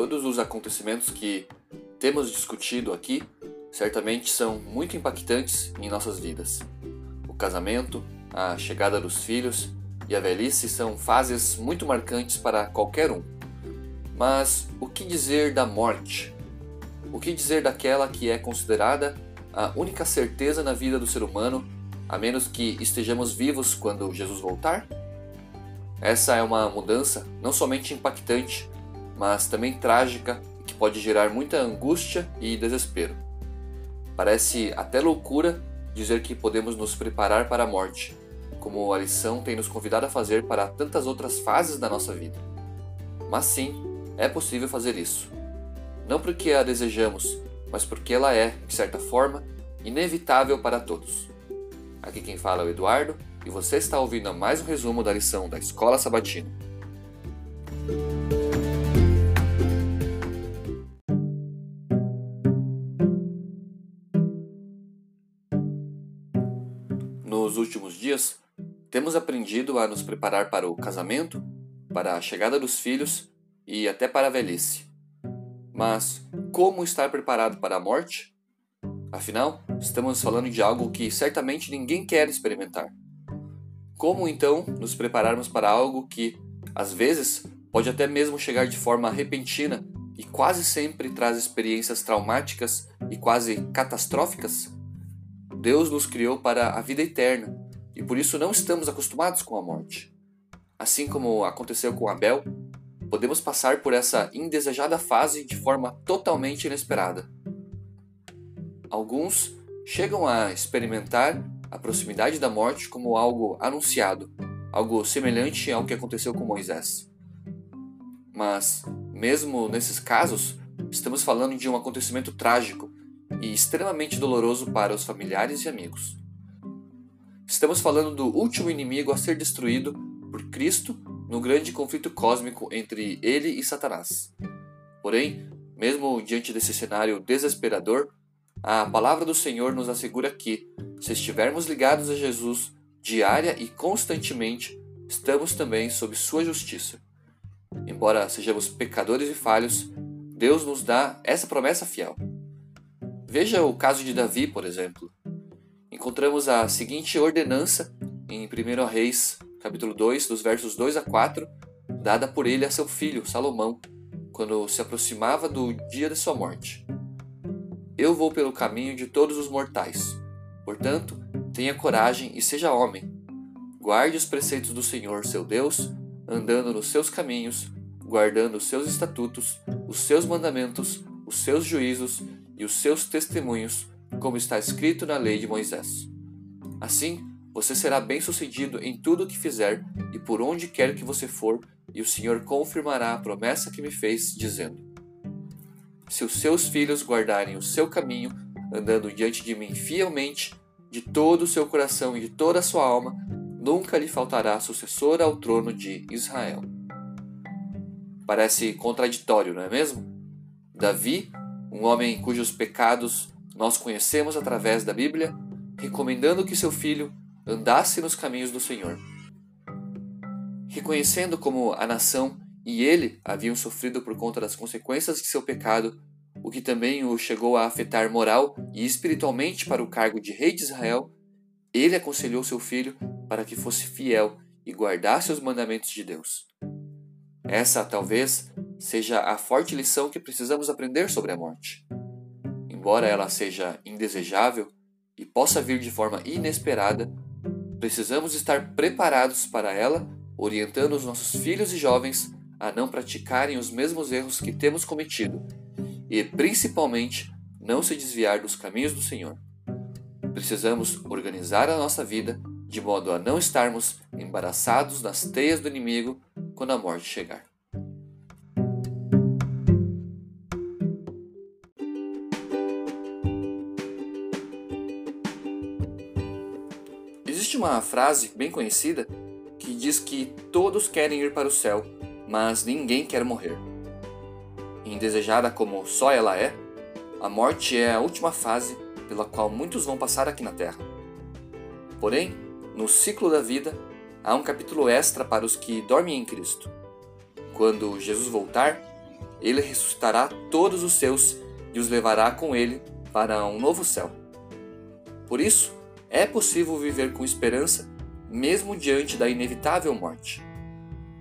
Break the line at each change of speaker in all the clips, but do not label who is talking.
os acontecimentos que temos discutido aqui certamente são muito impactantes em nossas vidas. O casamento, a chegada dos filhos e a velhice são fases muito marcantes para qualquer um. Mas o que dizer da morte? O que dizer daquela que é considerada a única certeza na vida do ser humano, a menos que estejamos vivos quando Jesus voltar? Essa é uma mudança não somente impactante, mas também trágica e que pode gerar muita angústia e desespero. Parece até loucura dizer que podemos nos preparar para a morte, como a lição tem nos convidado a fazer para tantas outras fases da nossa vida. Mas sim, é possível fazer isso. Não porque a desejamos, mas porque ela é, de certa forma, inevitável para todos. Aqui quem fala é o Eduardo e você está ouvindo mais um resumo da lição da Escola Sabatina. Nos últimos dias, temos aprendido a nos preparar para o casamento, para a chegada dos filhos e até para a velhice. Mas como estar preparado para a morte? Afinal, estamos falando de algo que certamente ninguém quer experimentar. Como então nos prepararmos para algo que, às vezes, pode até mesmo chegar de forma repentina e quase sempre traz experiências traumáticas e quase catastróficas? Deus nos criou para a vida eterna e por isso não estamos acostumados com a morte. Assim como aconteceu com Abel, podemos passar por essa indesejada fase de forma totalmente inesperada. Alguns chegam a experimentar a proximidade da morte como algo anunciado, algo semelhante ao que aconteceu com Moisés. Mas, mesmo nesses casos, estamos falando de um acontecimento trágico e extremamente doloroso para os familiares e amigos. Estamos falando do último inimigo a ser destruído por Cristo no grande conflito cósmico entre ele e Satanás. Porém, mesmo diante desse cenário desesperador, a palavra do Senhor nos assegura que, se estivermos ligados a Jesus diária e constantemente, estamos também sob sua justiça. Embora sejamos pecadores e falhos, Deus nos dá essa promessa fiel. Veja o caso de Davi, por exemplo encontramos a seguinte ordenança em 1 Reis, capítulo 2, dos versos 2 a 4, dada por ele a seu filho Salomão, quando se aproximava do dia de sua morte. Eu vou pelo caminho de todos os mortais. Portanto, tenha coragem e seja homem. Guarde os preceitos do Senhor, seu Deus, andando nos seus caminhos, guardando os seus estatutos, os seus mandamentos, os seus juízos e os seus testemunhos, como está escrito na lei de Moisés. Assim, você será bem-sucedido em tudo o que fizer e por onde quer que você for, e o Senhor confirmará a promessa que me fez, dizendo: Se os seus filhos guardarem o seu caminho, andando diante de mim fielmente, de todo o seu coração e de toda a sua alma, nunca lhe faltará sucessor ao trono de Israel. Parece contraditório, não é mesmo? Davi, um homem cujos pecados nós conhecemos através da Bíblia, recomendando que seu filho andasse nos caminhos do Senhor. Reconhecendo como a nação e ele haviam sofrido por conta das consequências de seu pecado, o que também o chegou a afetar moral e espiritualmente para o cargo de rei de Israel, ele aconselhou seu filho para que fosse fiel e guardasse os mandamentos de Deus. Essa, talvez, seja a forte lição que precisamos aprender sobre a morte embora ela seja indesejável e possa vir de forma inesperada, precisamos estar preparados para ela, orientando os nossos filhos e jovens a não praticarem os mesmos erros que temos cometido e, principalmente, não se desviar dos caminhos do Senhor. Precisamos organizar a nossa vida de modo a não estarmos embaraçados nas teias do inimigo quando a morte chegar. Uma frase bem conhecida que diz que todos querem ir para o céu, mas ninguém quer morrer. Indesejada como só ela é, a morte é a última fase pela qual muitos vão passar aqui na Terra. Porém, no ciclo da vida, há um capítulo extra para os que dormem em Cristo. Quando Jesus voltar, ele ressuscitará todos os seus e os levará com ele para um novo céu. Por isso, é possível viver com esperança mesmo diante da inevitável morte.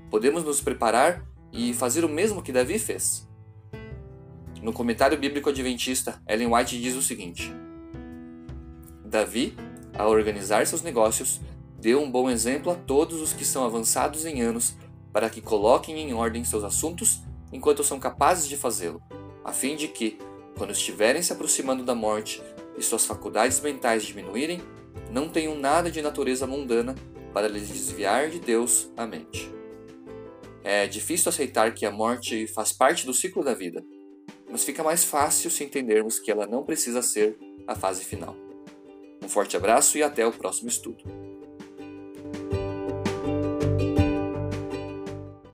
Podemos nos preparar e fazer o mesmo que Davi fez. No comentário bíblico adventista, Ellen White diz o seguinte: Davi, ao organizar seus negócios, deu um bom exemplo a todos os que são avançados em anos para que coloquem em ordem seus assuntos enquanto são capazes de fazê-lo, a fim de que, quando estiverem se aproximando da morte e suas faculdades mentais diminuírem, não tenham nada de natureza mundana para lhes desviar de Deus a mente. É difícil aceitar que a morte faz parte do ciclo da vida, mas fica mais fácil se entendermos que ela não precisa ser a fase final. Um forte abraço e até o próximo estudo.